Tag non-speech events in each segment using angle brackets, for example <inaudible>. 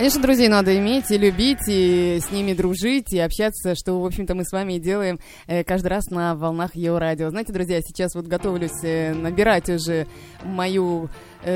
Конечно, друзей надо иметь и любить, и с ними дружить, и общаться, что, в общем-то, мы с вами и делаем э, каждый раз на волнах Йо Радио. Знаете, друзья, сейчас вот готовлюсь э, набирать уже мою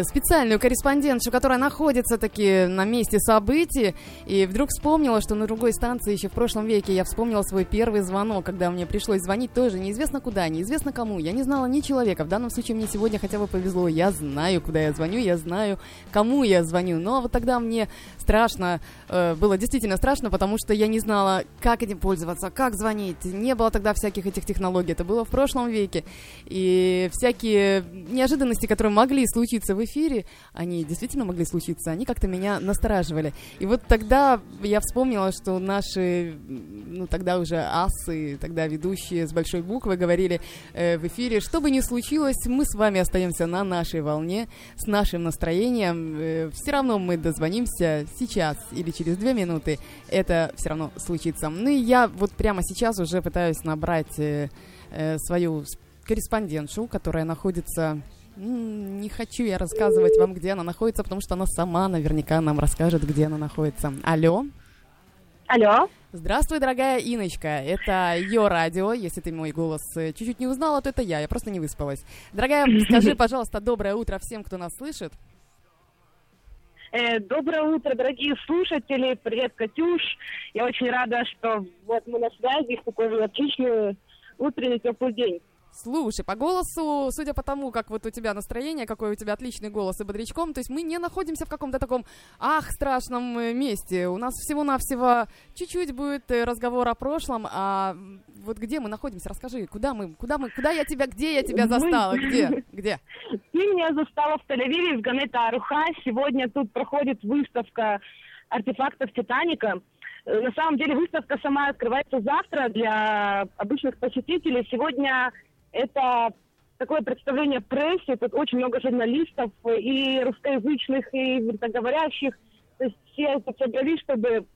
специальную корреспондентшу, которая находится таки на месте событий, и вдруг вспомнила, что на другой станции еще в прошлом веке я вспомнила свой первый звонок, когда мне пришлось звонить тоже неизвестно куда, неизвестно кому. Я не знала ни человека. В данном случае мне сегодня хотя бы повезло. Я знаю, куда я звоню, я знаю, кому я звоню. Но вот тогда мне страшно, э, было действительно страшно, потому что я не знала, как этим пользоваться, как звонить. Не было тогда всяких этих технологий. Это было в прошлом веке. И всякие неожиданности, которые могли случиться в эфире, они действительно могли случиться, они как-то меня настораживали. И вот тогда я вспомнила, что наши, ну тогда уже асы, тогда ведущие с большой буквы говорили э, в эфире, что бы ни случилось, мы с вами остаемся на нашей волне, с нашим настроением. Э, все равно мы дозвонимся сейчас или через две минуты, это все равно случится. Ну и я вот прямо сейчас уже пытаюсь набрать э, э, свою корреспондентшу, которая находится не хочу я рассказывать вам, где она находится, потому что она сама наверняка нам расскажет, где она находится. Алло. Алло. Здравствуй, дорогая Иночка. Это ее радио. Если ты мой голос э, чуть-чуть не узнала, то это я. Я просто не выспалась. Дорогая, <laughs> скажи, пожалуйста, доброе утро всем, кто нас слышит. Э, доброе утро, дорогие слушатели. Привет, Катюш. Я очень рада, что вот мы на связи в такой отличный утренний теплый день. Слушай, по голосу, судя по тому, как вот у тебя настроение, какой у тебя отличный голос и бодрячком, то есть мы не находимся в каком-то таком, ах, страшном э, месте. У нас всего-навсего чуть-чуть будет э, разговор о прошлом, а вот где мы находимся, расскажи, куда мы, куда мы, куда я тебя, где я тебя застала, где, <laughs> где? Ты меня застала в Тель-Авиве, в Ганета Аруха. Сегодня тут проходит выставка артефактов Титаника. Э, на самом деле выставка сама открывается завтра для обычных посетителей. Сегодня это такое представление прессе, тут очень много журналистов и русскоязычных, и русскоговорящих. То есть все собрались, чтобы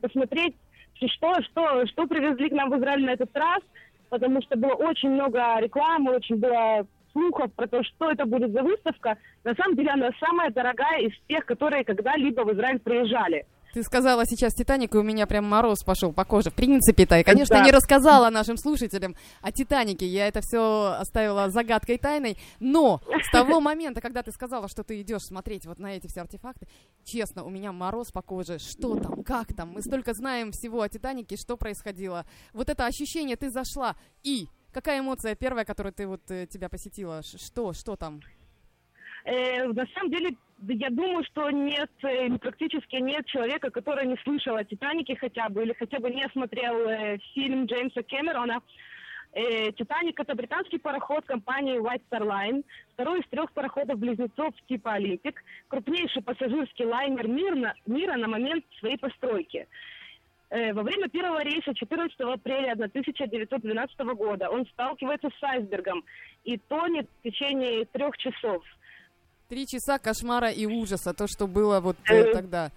посмотреть, что, что, что привезли к нам в Израиль на этот раз, потому что было очень много рекламы, очень было слухов про то, что это будет за выставка. На самом деле она самая дорогая из тех, которые когда-либо в Израиль приезжали. Ты сказала сейчас «Титаник», и у меня прям мороз пошел по коже. В принципе-то, и, конечно, да. не рассказала нашим слушателям о «Титанике». Я это все оставила загадкой тайной. Но с того <laughs> момента, когда ты сказала, что ты идешь смотреть вот на эти все артефакты, честно, у меня мороз по коже. Что там, как там? Мы столько знаем всего о «Титанике», что происходило. Вот это ощущение, ты зашла, и какая эмоция первая, которая ты вот э, тебя посетила? Что, что там? Э, на самом деле, я думаю, что нет, э, практически нет человека, который не слышал о «Титанике» хотя бы, или хотя бы не смотрел э, фильм Джеймса Кэмерона. Э, «Титаник» — это британский пароход компании White Star Line, второй из трех пароходов-близнецов типа «Олимпик», крупнейший пассажирский лайнер мира, мира на момент своей постройки. Э, во время первого рейса 14 апреля 1912 года он сталкивается с айсбергом и тонет в течение трех часов – Три часа кошмара и ужаса, то, что было вот э, тогда.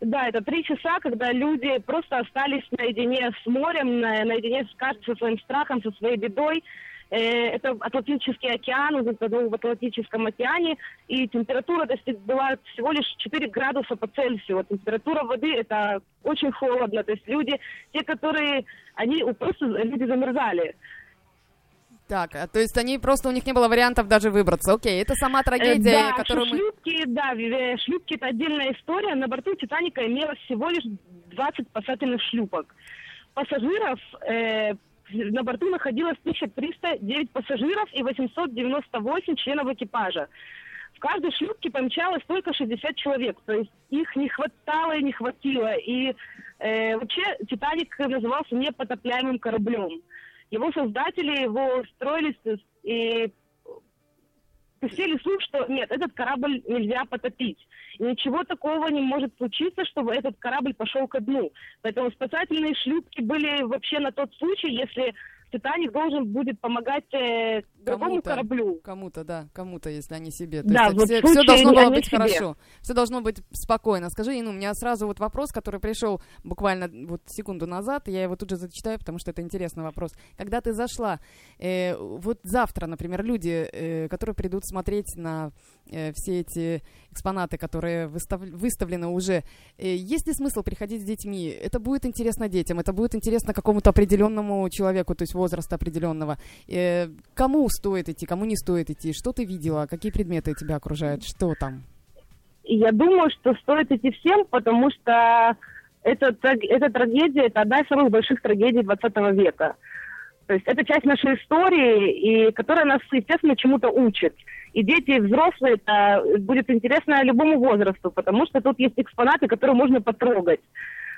Да, это три часа, когда люди просто остались наедине с морем, на, наедине с каждым со своим страхом, со своей бедой. Э, это Атлантический океан, в Атлантическом океане, и температура была всего лишь 4 градуса по Цельсию. Температура воды – это очень холодно, то есть люди, те, которые, они просто, люди замерзали. Так, а, то есть они просто, у них не было вариантов даже выбраться. Окей, это сама трагедия, э, да, которую мы... шлюпки, да, шлюпки это отдельная история. На борту Титаника имелось всего лишь 20 спасательных шлюпок. Пассажиров э, на борту находилось 1309 пассажиров и 898 членов экипажа. В каждой шлюпке помчалось только 60 человек, то есть их не хватало и не хватило. И э, вообще Титаник назывался непотопляемым кораблем. Его создатели его строили и пустили слух, что нет, этот корабль нельзя потопить. Ничего такого не может случиться, чтобы этот корабль пошел ко дну. Поэтому спасательные шлюпки были вообще на тот случай, если Титаник должен будет помогать э, другому кому-то, кораблю. Кому-то, да, кому-то, если они себе. То Да, есть вот все, случае должно было быть себе. хорошо. Все должно быть спокойно. Скажи, ну, у меня сразу вот вопрос, который пришел буквально вот секунду назад, я его тут же зачитаю, потому что это интересный вопрос. Когда ты зашла, э, вот завтра, например, люди, э, которые придут смотреть на все эти экспонаты, которые выстав- выставлены уже, э, есть ли смысл приходить с детьми? Это будет интересно детям, это будет интересно какому-то определенному человеку, то есть возраста определенного. Э, кому стоит идти, кому не стоит идти? Что ты видела? Какие предметы тебя окружают? Что там? Я думаю, что стоит идти всем, потому что это, эта трагедия, это одна из самых больших трагедий 20 века. То есть это часть нашей истории, и которая нас, естественно, чему-то учит. И дети, и взрослые, это будет интересно любому возрасту, потому что тут есть экспонаты, которые можно потрогать.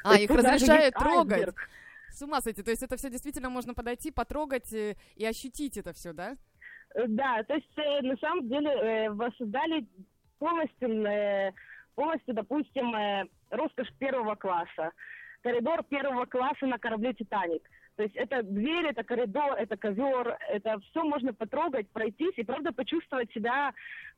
А, их разрешают трогать. айсберг. С ума сойти. То есть это все действительно можно подойти, потрогать э, и ощутить это все, да? Э, Да, то есть э, на самом деле воссоздали полностью, полностью, допустим, роскошь первого класса. Коридор первого класса на корабле «Титаник». То есть это дверь, это коридор, это ковер, это все можно потрогать, пройтись и, правда, почувствовать себя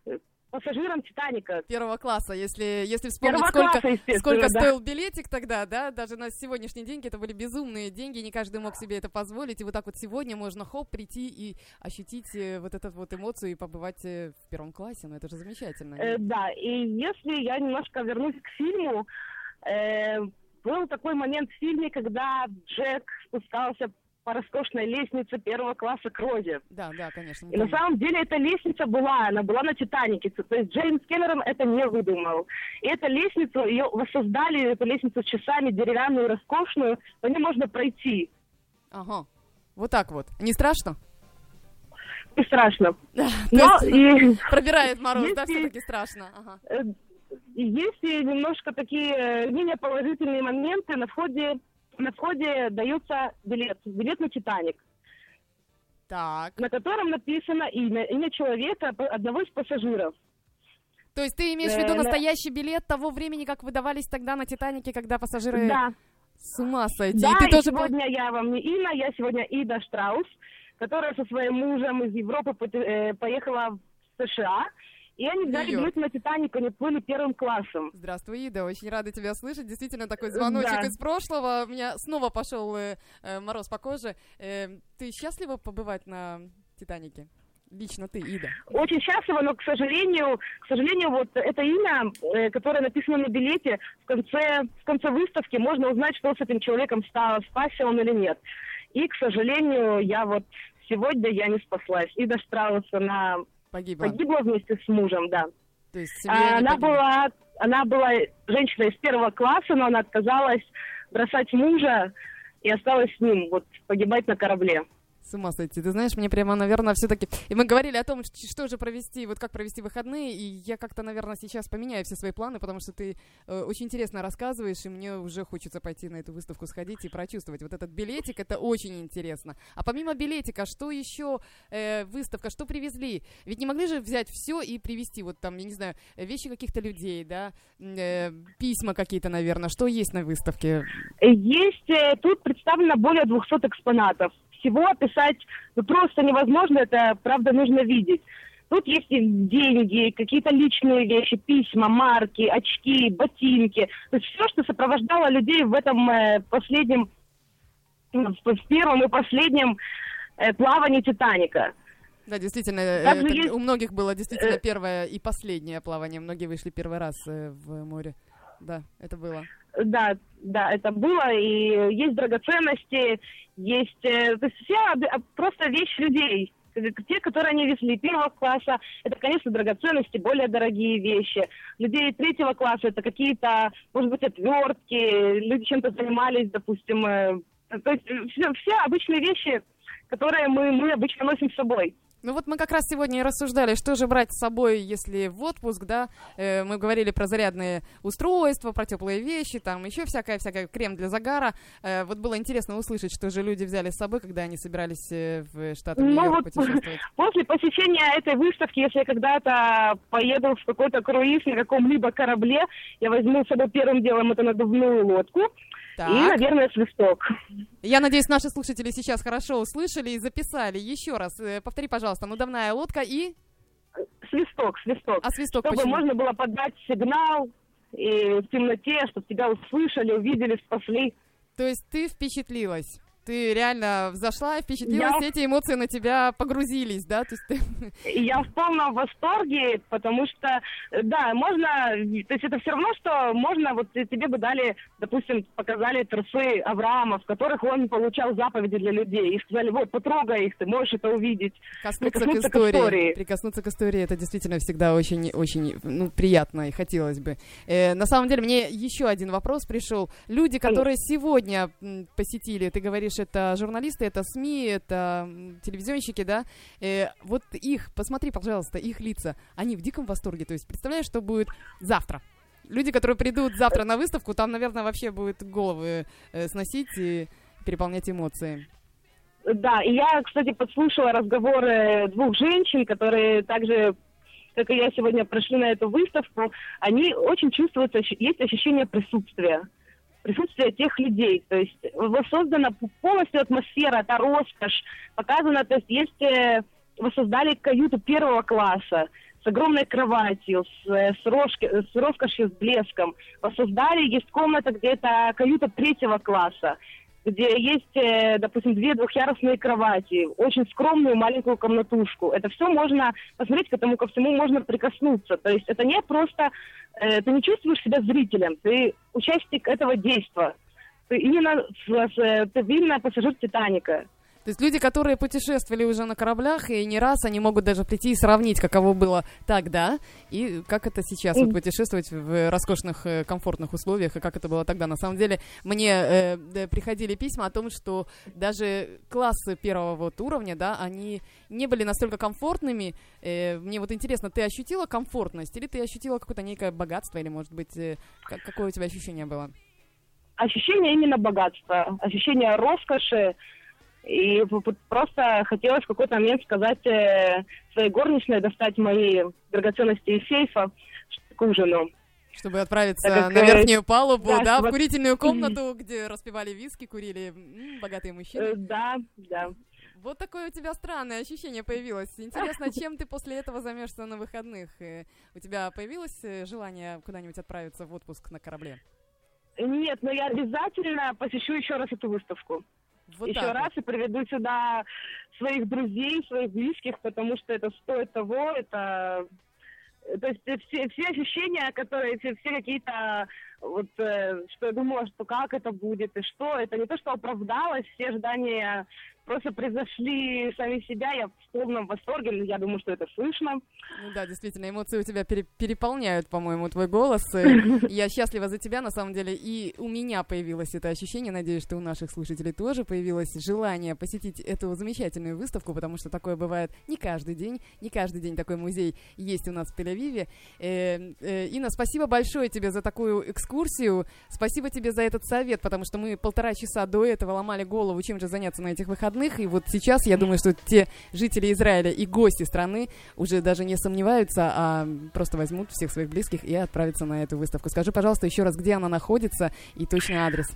э, пассажиром «Титаника». Первого класса, если, если вспомнить, Первого сколько, класса, сколько да. стоил билетик тогда, да, даже на сегодняшние деньги это были безумные деньги, не каждый мог себе это позволить, и вот так вот сегодня можно, хоп, прийти и ощутить э, вот эту вот эмоцию и побывать э, в первом классе, ну это же замечательно. Э, да, и если я немножко вернусь к фильму, э, был такой момент в фильме, когда Джек спускался по роскошной лестнице первого класса к Розе. Да, да, конечно. И на самом деле эта лестница была, она была на Титанике. То есть Джеймс Кэмерон это не выдумал. И эту лестницу, ее воссоздали, эту лестницу часами, деревянную, роскошную, по ней можно пройти. Ага, вот так вот. Не страшно? Не страшно. <laughs> То Но и <laughs> пробирает мороз, да, все-таки страшно. Ага. Э, Есть и немножко такие э, менее положительные моменты. На входе, на входе дается билет. Билет на «Титаник», Так. на котором написано имя, имя человека, одного из пассажиров. То есть ты имеешь в виду Э, на- настоящий билет того времени, как выдавались тогда на Титанике, когда пассажиры Да, с ума сойти. да, и ты и тоже сегодня я вам не Инна, я сегодня Ида Штраус, которая со своим мужем из Европы э, поехала в США. И они взяли билет на «Титаник», они плыли первым классом. Здравствуй, Ида, очень рада тебя слышать. Действительно, такой звоночек Да. из прошлого. У меня снова пошел э, э, мороз по коже. Э, ты счастлива побывать на Титанике? Лично ты, Ида. Очень счастлива, но, к сожалению, к сожалению, вот это имя, э, которое написано на билете, в конце, в конце выставки можно узнать, что с этим человеком стало, спасся он или нет. И, к сожалению, я вот сегодня я не спаслась. Ида Штраус, она Погибла. погибла вместе с мужем, да. То есть А она погибла. была, она была женщина из первого класса, но она отказалась бросать мужа и осталась с ним, вот, погибать на корабле. С ума сойти. Ты знаешь, мне прямо, наверное, все-таки... И мы говорили о том, что же провести, вот как провести выходные, и я как-то, наверное, сейчас поменяю все свои планы, потому что ты э, очень интересно рассказываешь, и мне уже хочется пойти на эту выставку сходить и прочувствовать. Вот этот билетик, это очень интересно. А помимо билетика, что еще э, выставка, что привезли? Ведь не могли же взять все и привезти, вот там, я не знаю, вещи каких-то людей, да, э, письма какие-то, наверное. Что есть на выставке? Есть, э, тут представлено более 200 экспонатов. Всего описать ну, просто невозможно, это, правда, нужно видеть. Тут есть и деньги, какие-то личные вещи, письма, марки, очки, ботинки. То есть все, что сопровождало людей в этом э, последнем, ну, в первом и последнем э, плавании «Титаника». Да, действительно, э, Также это есть- у многих было действительно э, первое и последнее плавание. Многие вышли первый раз э, в море. Да, это было. Да, да, это было, и есть драгоценности, есть, э, то есть все об- просто вещи людей, Э, те, которые они везли первого класса, это, конечно, драгоценности, более дорогие вещи. Людей третьего класса это какие-то, может быть, отвертки, люди чем-то занимались, допустим, э, то есть все, все обычные вещи, которые мы, мы обычно носим с собой. Ну вот мы как раз сегодня и рассуждали, что же брать с собой, если в отпуск, да, Э, мы говорили про зарядные устройства, про теплые вещи, там еще всякое-всякое, крем для загара. Э, вот было интересно услышать, что же люди взяли с собой, когда они собирались э, в Штаты Ну вот путешествовать. <laughs> После посещения этой выставки, если я когда-то поеду в какой-то круиз на каком-либо корабле, я возьму с собой первым делом эту надувную лодку. Так. И, наверное, свисток. Я надеюсь, наши слушатели сейчас хорошо услышали и записали. Еще раз, э, повтори, пожалуйста, надувная лодка и... Свисток, свисток. А свисток Чтобы почему? можно было подать сигнал и в темноте, чтобы тебя услышали, увидели, спасли. То есть ты впечатлилась? Ты реально взошла и впечатлилась, я... эти эмоции на тебя погрузились, да? То есть ты... Я в полном восторге, потому что, да, можно, то есть это все равно, что можно, вот тебе бы дали, допустим, показали трусы Авраама, в которых он получал заповеди для людей, и сказали, вот, потрогай их, ты можешь это увидеть. Коснуться к истории. к истории. Прикоснуться к истории, это действительно всегда очень, очень, ну, приятно и хотелось бы. Э, на самом деле, мне еще один вопрос пришел. Люди, которые сегодня посетили, ты говоришь, это журналисты, это СМИ, это телевизионщики, да, э, вот их, посмотри, пожалуйста, их лица, они в диком восторге, то есть представляешь, что будет завтра? Люди, которые придут завтра на выставку, там, наверное, вообще будет головы э, сносить и переполнять эмоции. Да, и я, кстати, подслушала разговоры двух женщин, которые также как и я сегодня прошли на эту выставку, они очень чувствуют, есть ощущение присутствия присутствие тех людей. То есть воссоздана полностью атмосфера, это роскошь, показано, то есть есть, э, воссоздали каюту первого класса с огромной кроватью, с, э, с, рожки, с роскошью, с блеском. Воссоздали, есть комната, где это каюта третьего класса где есть, э, допустим, две двухъярусные кровати, очень скромную маленькую комнатушку. Это все можно посмотреть, к этому ко всему можно прикоснуться. То есть это не просто, э, ты не чувствуешь себя зрителем, ты участник этого действия. Ты именно, ты именно пассажир Титаника. То есть люди, которые путешествовали уже на кораблях, и не раз они могут даже прийти и сравнить, каково было тогда, и как это сейчас, вот путешествовать в роскошных, э, комфортных условиях, и как это было тогда. На самом деле, мне э, приходили письма о том, что даже классы первого вот уровня, да, они не были настолько комфортными. Э, мне вот интересно, ты ощутила комфортность, или ты ощутила какое-то некое богатство, или, может быть, э, какое у тебя ощущение было? Ощущение именно богатства, ощущение роскоши, и просто хотелось в какой-то момент сказать э, своей горничной достать мои драгоценности из сейфа к ужину. Чтобы отправиться как, на верхнюю палубу, да, да в курительную <laughs> комнату, где распивали виски, курили м-м, богатые мужчины. Э, да, да. Вот такое у тебя странное ощущение появилось. Интересно, <laughs> чем ты после этого займешься на выходных? Э, у тебя появилось э, желание куда-нибудь отправиться в отпуск на корабле? Нет, но я обязательно посещу еще раз эту выставку. Вот еще раз вот. и приведу сюда своих друзей, своих близких, потому что это стоит того, это то есть все, все ощущения, которые, все, все какие-то, вот, э, что я думала, что как это будет и что, это не то, что оправдалось, все ожидания просто произошли сами себя, я в полном восторге, я думаю, что это слышно. Ну да, действительно, эмоции у тебя пере переполняют, по-моему, твой голос. <laughs> Я счастлива за тебя, на самом деле, и у меня появилось это ощущение, надеюсь, что у наших слушателей тоже появилось желание посетить эту замечательную выставку, потому что такое бывает не каждый день, не каждый день такой музей есть у нас в Тель-Авиве. Э, э, Инна, спасибо большое тебе за такую экскурсию, спасибо тебе за этот совет, потому что мы полтора часа до этого ломали голову, чем же заняться на этих выходных, выходных. И вот сейчас я думаю, что те жители Израиля и гости страны уже даже не сомневаются, а просто возьмут всех своих близких и отправятся на эту выставку. Скажи, пожалуйста, еще раз, где она находится и точный адрес.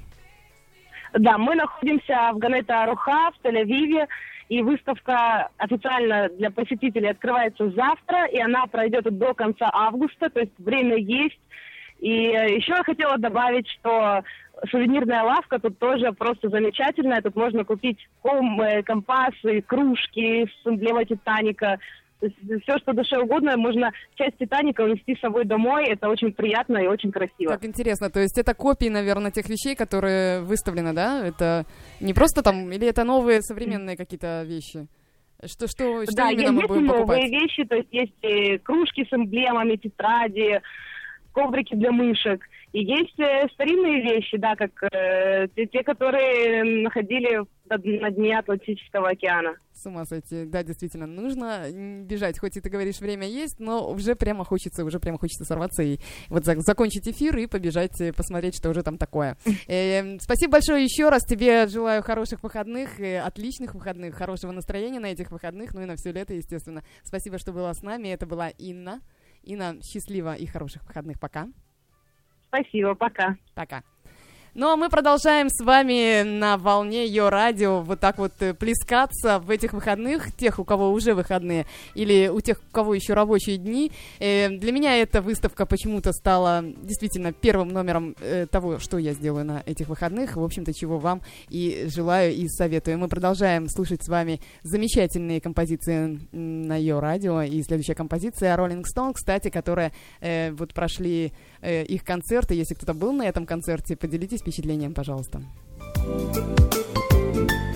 Да, мы находимся в Ганета Руха, в Тель-Авиве, и выставка официально для посетителей открывается завтра, и она пройдет до конца августа, то есть время есть. И еще я хотела добавить, что сувенирная лавка тут тоже просто замечательная. Тут можно купить ком, э, компасы, кружки с эмблемой Титаника. все, что душе угодно, можно часть Титаника унести с собой домой. Это очень приятно и очень красиво. Как интересно. То есть это копии, наверное, тех вещей, которые выставлены, да? Это не просто там, или это новые современные какие-то вещи? Что, что, что да, именно мы будем покупать? новые вещи, то есть есть кружки с эмблемами, тетради, коврики для мышек. И есть э, старинные вещи, да, как э, те, которые находили на, дне Атлантического океана. С ума сойти. Да, действительно, нужно бежать. Хоть и ты говоришь, время есть, но уже прямо хочется, уже прямо хочется сорваться и вот за, закончить эфир и побежать э, посмотреть, что уже там такое. <laughs> Э, спасибо большое еще раз. Тебе желаю хороших выходных, отличных выходных, хорошего настроения на этих выходных, ну и на все лето, естественно. Спасибо, что была с нами. Это была Инна. Инна, счастливо и хороших выходных. Пока. Спасибо, пока. Пока. Ну а мы продолжаем с вами на волне ее радио вот так вот э, плескаться в этих выходных, тех, у кого уже выходные, или у тех, у кого еще рабочие дни. Э, для меня эта выставка почему-то стала действительно первым номером э, того, что я сделаю на этих выходных, в общем-то, чего вам и желаю, и советую. Мы продолжаем слушать с вами замечательные композиции на ее радио, и следующая композиция Rolling Stone, кстати, которая э, вот прошли э, их концерты. Если кто-то был на этом концерте, поделитесь впечатлением, пожалуйста. She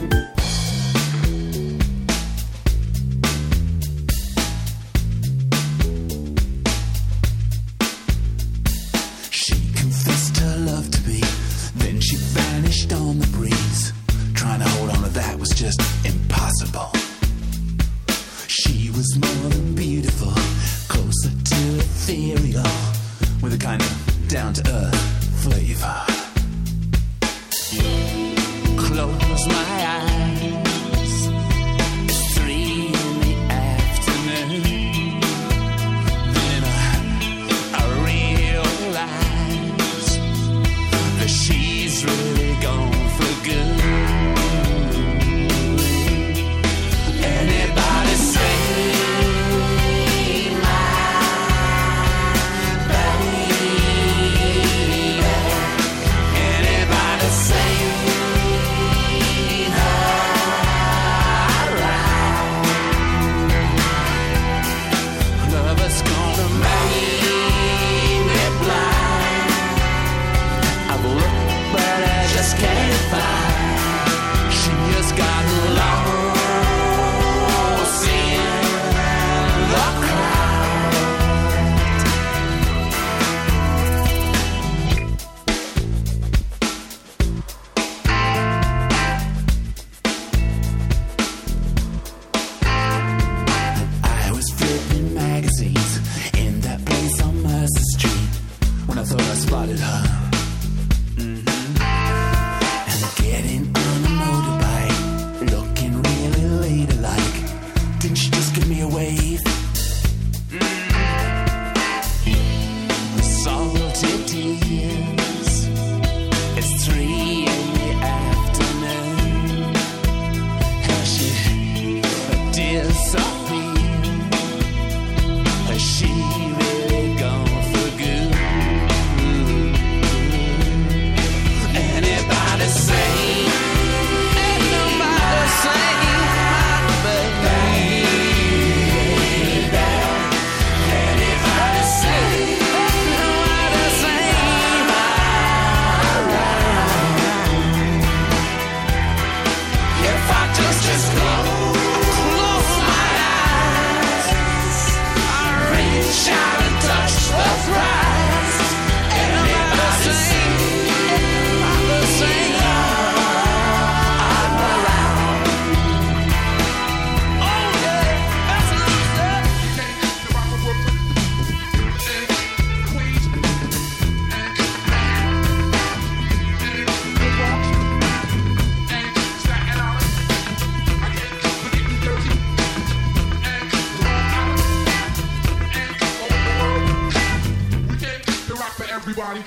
everybody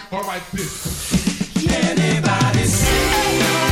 this. Can anybody see?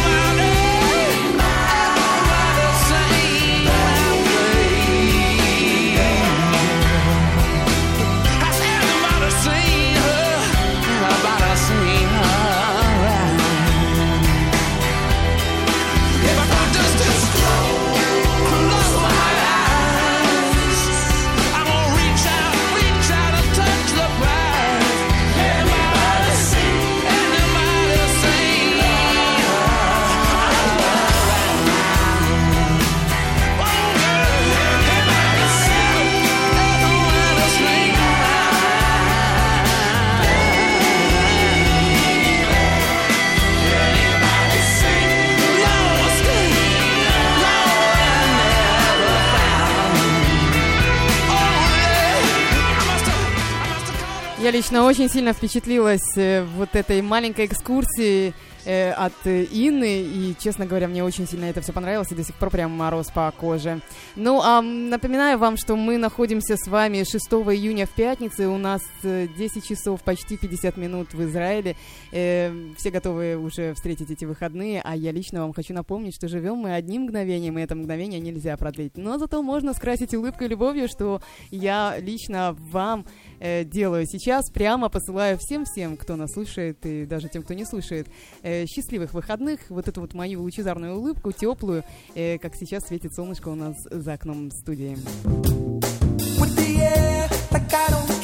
Я лично очень сильно впечатлилась э, вот этой маленькой экскурсией э, от Инны, и, честно говоря, мне очень сильно это все понравилось, и до сих пор прям мороз по коже. Ну, а напоминаю вам, что мы находимся с вами 6 июня в пятницу, у нас э, 10 часов, почти 50 минут в Израиле, э, все готовы уже встретить эти выходные, а я лично вам хочу напомнить, что живем мы одним мгновением, и это мгновение нельзя продлить, но зато можно скрасить улыбкой и любовью, что я лично вам э, делаю. Сейчас, прямо посылаю всем-всем, кто нас слушает, и даже тем, кто не слушает, э, Э, счастливых выходных, вот эту вот мою лучезарную улыбку, теплую, э, как сейчас светит солнышко у нас за окном студии. With the air, like I don't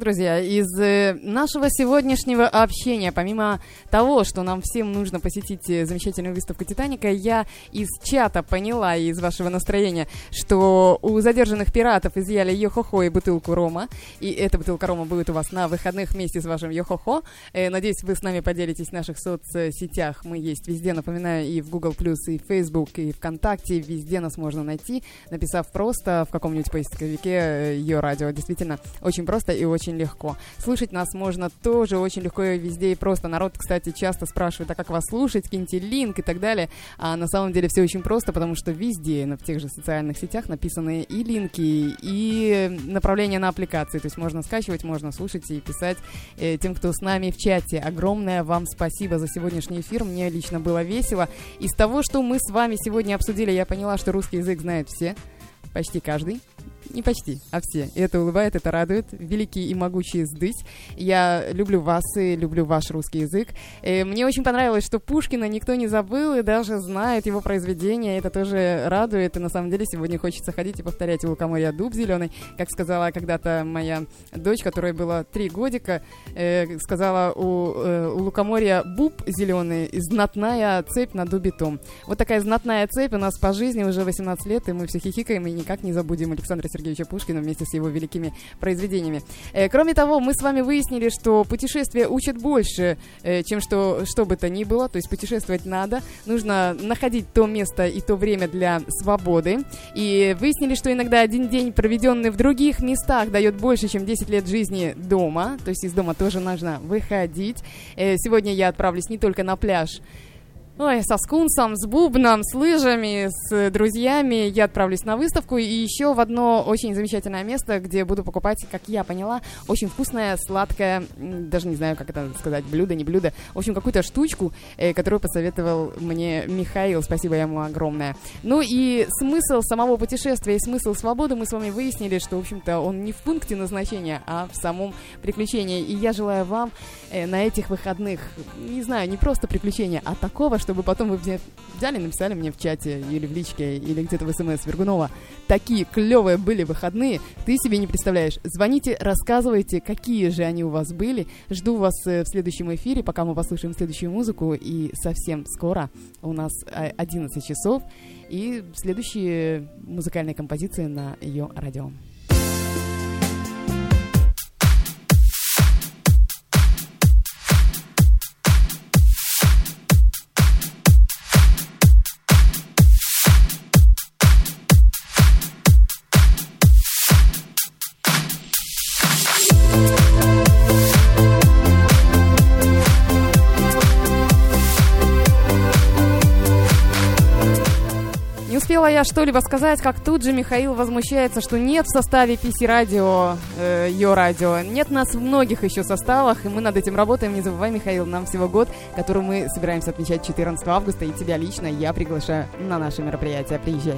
друзья, из э, нашего сегодняшнего общения, помимо того, что нам всем нужно посетить э, замечательную выставку «Титаника», я из чата поняла, и из вашего настроения, что у задержанных пиратов изъяли йо-хо-хо и бутылку рома, и эта бутылка рома будет у вас на выходных вместе с вашим йо-хо-хо. Э, надеюсь, вы с нами поделитесь в наших соцсетях. Мы есть везде, напоминаю, и в Google+, и в Facebook, и ВКонтакте. Везде нас можно найти, написав просто в каком-нибудь поисковике ее радио. Действительно, очень просто и очень легко. Слушать нас можно тоже очень легко и везде и просто. Народ, кстати, часто спрашивает, а как вас слушать, киньте линк и так далее. А на самом деле все очень просто, потому что везде, на тех же социальных сетях написаны и линки, и направления на аппликации. То есть можно скачивать, можно слушать и писать э, тем, кто с нами в чате. Огромное вам спасибо за сегодняшний эфир. Мне лично было весело. Из того, что мы с вами сегодня обсудили, я поняла, что русский язык знает все. Почти каждый. Не почти, а все. И это улыбает, это радует. Великий и могучий сдыть. Я люблю вас и люблю ваш русский язык. И мне очень понравилось, что Пушкина никто не забыл и даже знает его произведения. Это тоже радует. И на самом деле сегодня хочется ходить и повторять у лукоморья дуб зеленый. Как сказала когда-то моя дочь, которой было три годика, э, сказала у, э, у лукоморья буб зеленый, знатная цепь на дубе том. Вот такая знатная цепь у нас по жизни уже 18 лет, и мы все хихикаем и никак не забудем Александра Сергеевича Пушкина вместе с его великими произведениями. Э, кроме того, мы с вами выяснили, что путешествия учат больше, э, чем что, что бы то ни было. То есть путешествовать надо. Нужно находить то место и то время для свободы. И выяснили, что иногда один день, проведенный в других местах, дает больше, чем 10 лет жизни дома. То есть из дома тоже нужно выходить. Э, сегодня я отправлюсь не только на пляж, Ой, со скунсом, с бубном, с лыжами, с друзьями я отправлюсь на выставку и еще в одно очень замечательное место, где буду покупать, как я поняла, очень вкусное, сладкое, даже не знаю, как это сказать, блюдо, не блюдо, в общем, какую-то штучку, э, которую посоветовал мне Михаил, спасибо ему огромное. Ну и смысл самого путешествия и смысл свободы мы с вами выяснили, что, в общем-то, он не в пункте назначения, а в самом приключении. И я желаю вам э, на этих выходных, не знаю, не просто приключения, а такого, чтобы потом вы взя- взяли, написали мне в чате или в личке, или где-то в смс Вергунова. Такие клевые были выходные, ты себе не представляешь. Звоните, рассказывайте, какие же они у вас были. Жду вас э, в следующем эфире, пока мы послушаем следующую музыку. И совсем скоро у нас э, 11 часов. И следующие музыкальные композиции на ее радио. Не успела я что-либо сказать, как тут же Михаил возмущается, что нет в составе PC радио, э, ее радио. Нет нас в многих еще составах, и мы над этим работаем. Не забывай, Михаил, нам всего год, который мы собираемся отмечать 14 августа, и тебя лично я приглашаю на наше мероприятие. Приезжай.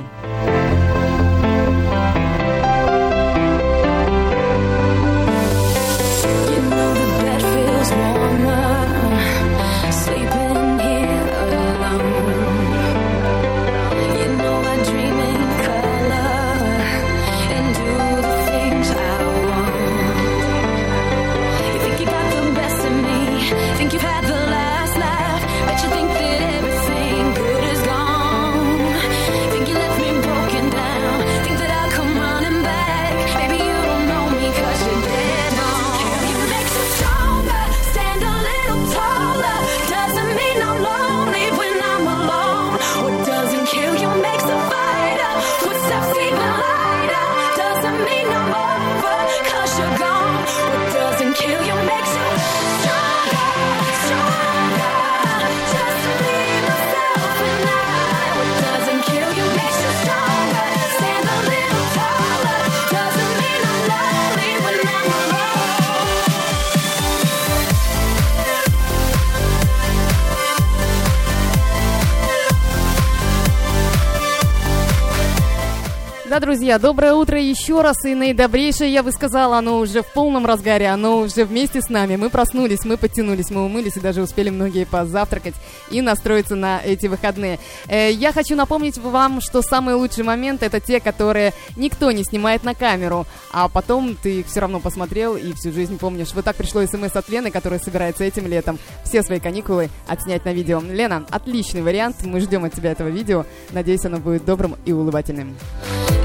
Да, друзья, доброе утро еще раз. И наидобрейшее, я бы сказала, оно уже в полном разгаре, оно уже вместе с нами. Мы проснулись, мы подтянулись, мы умылись и даже успели многие позавтракать и настроиться на эти выходные. Э, я хочу напомнить вам, что самые лучшие моменты это те, которые никто не снимает на камеру, а потом ты их все равно посмотрел и всю жизнь помнишь. Вот так пришло смс от Лены, которая собирается этим летом все свои каникулы отснять на видео. Лена, отличный вариант, мы ждем от тебя этого видео. Надеюсь, оно будет добрым и улыбательным.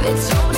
It's only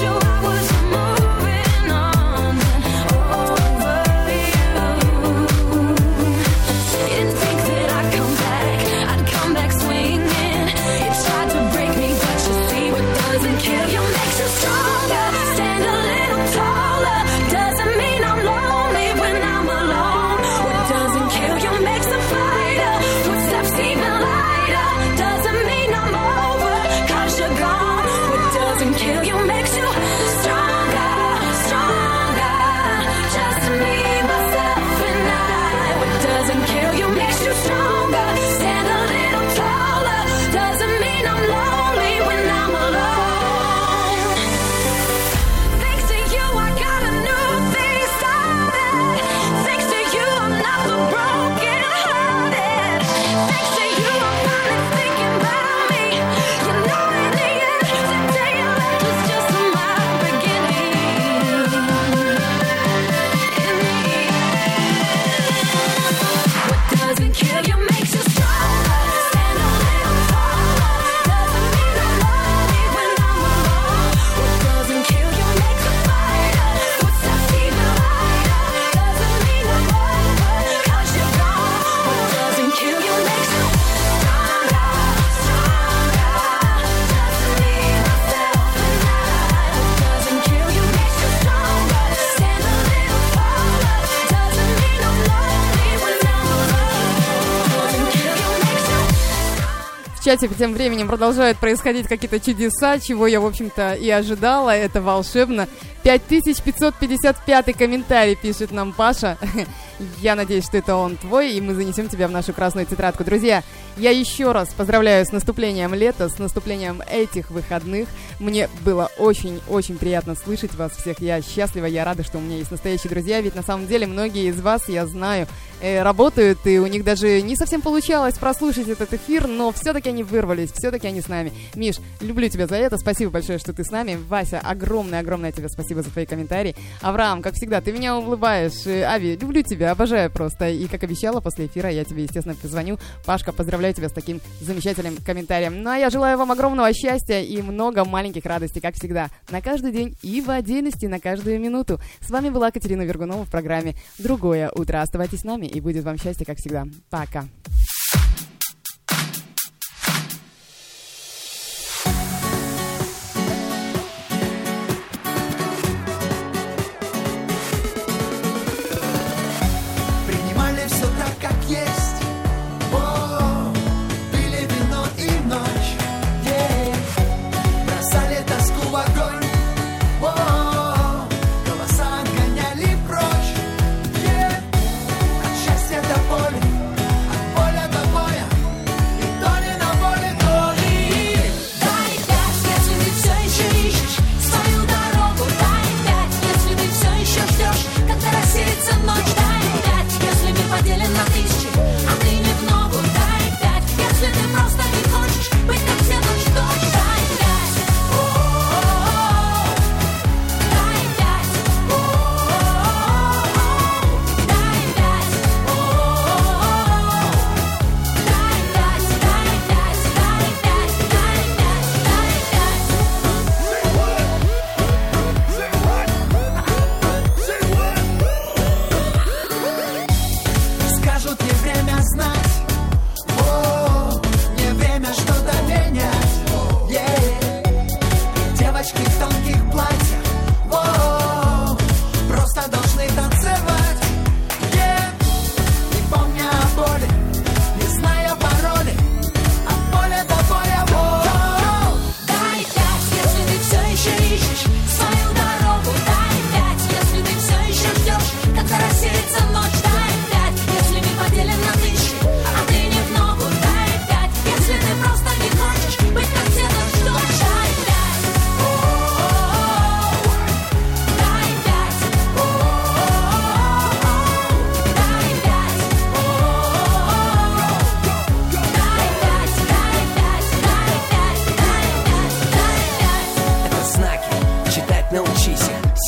чате тем временем продолжают происходить какие-то чудеса, чего я, в общем-то, и ожидала. Это волшебно. 5555 комментарий пишет нам Паша. <laughs> Я надеюсь, что это он твой, и мы занесем тебя в нашу красную тетрадку. Друзья, я еще раз поздравляю с наступлением лета, с наступлением этих выходных. Мне было очень-очень приятно слышать вас всех. Я счастлива, я рада, что у меня есть настоящие друзья, ведь на самом деле многие из вас, я знаю, э, работают, и у них даже не совсем получалось прослушать этот эфир, но все-таки они вырвались, все-таки они с нами. Миш, люблю тебя за это, спасибо большое, что ты с нами. Вася, огромное-огромное тебе спасибо за твои комментарии. Авраам, как всегда, ты меня улыбаешь. Э, Ави, люблю тебя, обожаю просто. И, как обещала, после эфира я тебе, естественно, позвоню. Пашка, поздравляю тебя с таким замечательным комментарием. Ну, а я желаю вам огромного счастья и много маленьких радостей, как всегда, на каждый день и в отдельности на каждую минуту. С вами была Катерина Вергунова в программе «Другое утро». Оставайтесь с нами, и будет вам счастье, как всегда. Пока.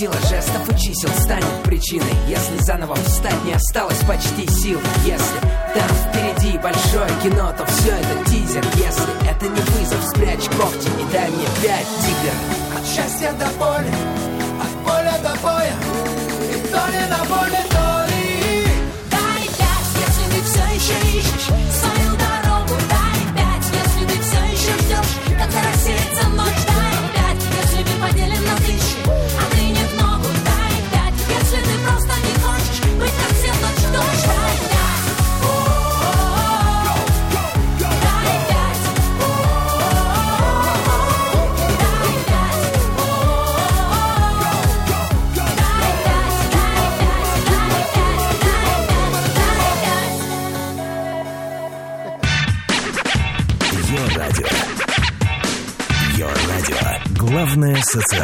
Сила жестов и чисел станет причиной. Если заново встать не осталось почти сил. Если там впереди большое кино, то все это тизер. Если это не вызов, спрячь когти и дай мне пять тигр. От счастья до боли От поля до боя И то ли на воле, Главное социальное.